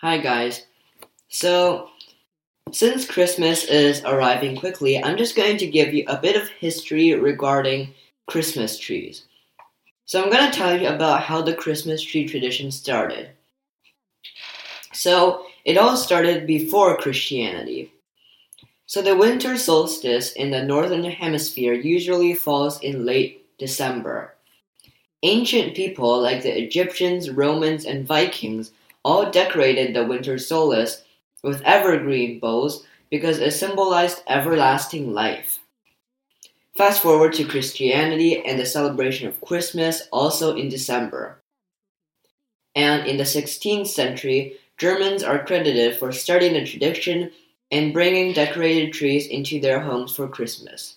Hi, guys. So, since Christmas is arriving quickly, I'm just going to give you a bit of history regarding Christmas trees. So, I'm going to tell you about how the Christmas tree tradition started. So, it all started before Christianity. So, the winter solstice in the northern hemisphere usually falls in late December. Ancient people like the Egyptians, Romans, and Vikings all decorated the winter solstice with evergreen boughs because it symbolized everlasting life. Fast forward to Christianity and the celebration of Christmas also in December. And in the 16th century, Germans are credited for starting the tradition and bringing decorated trees into their homes for Christmas.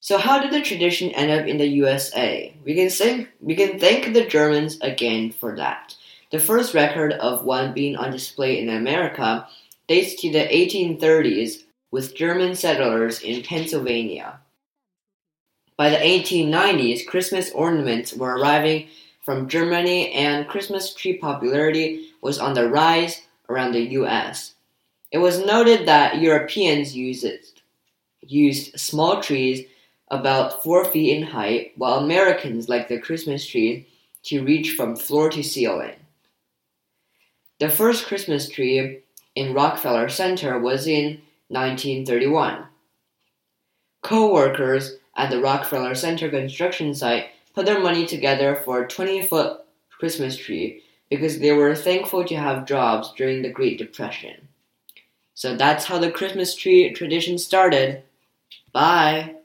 So how did the tradition end up in the USA? We can thank we can thank the Germans again for that. The first record of one being on display in America dates to the 1830s with German settlers in Pennsylvania. By the 1890s, Christmas ornaments were arriving from Germany and Christmas tree popularity was on the rise around the US. It was noted that Europeans used, used small trees about four feet in height, while Americans like the Christmas tree to reach from floor to ceiling. The first Christmas tree in Rockefeller Center was in 1931. Co workers at the Rockefeller Center construction site put their money together for a 20 foot Christmas tree because they were thankful to have jobs during the Great Depression. So that's how the Christmas tree tradition started. Bye!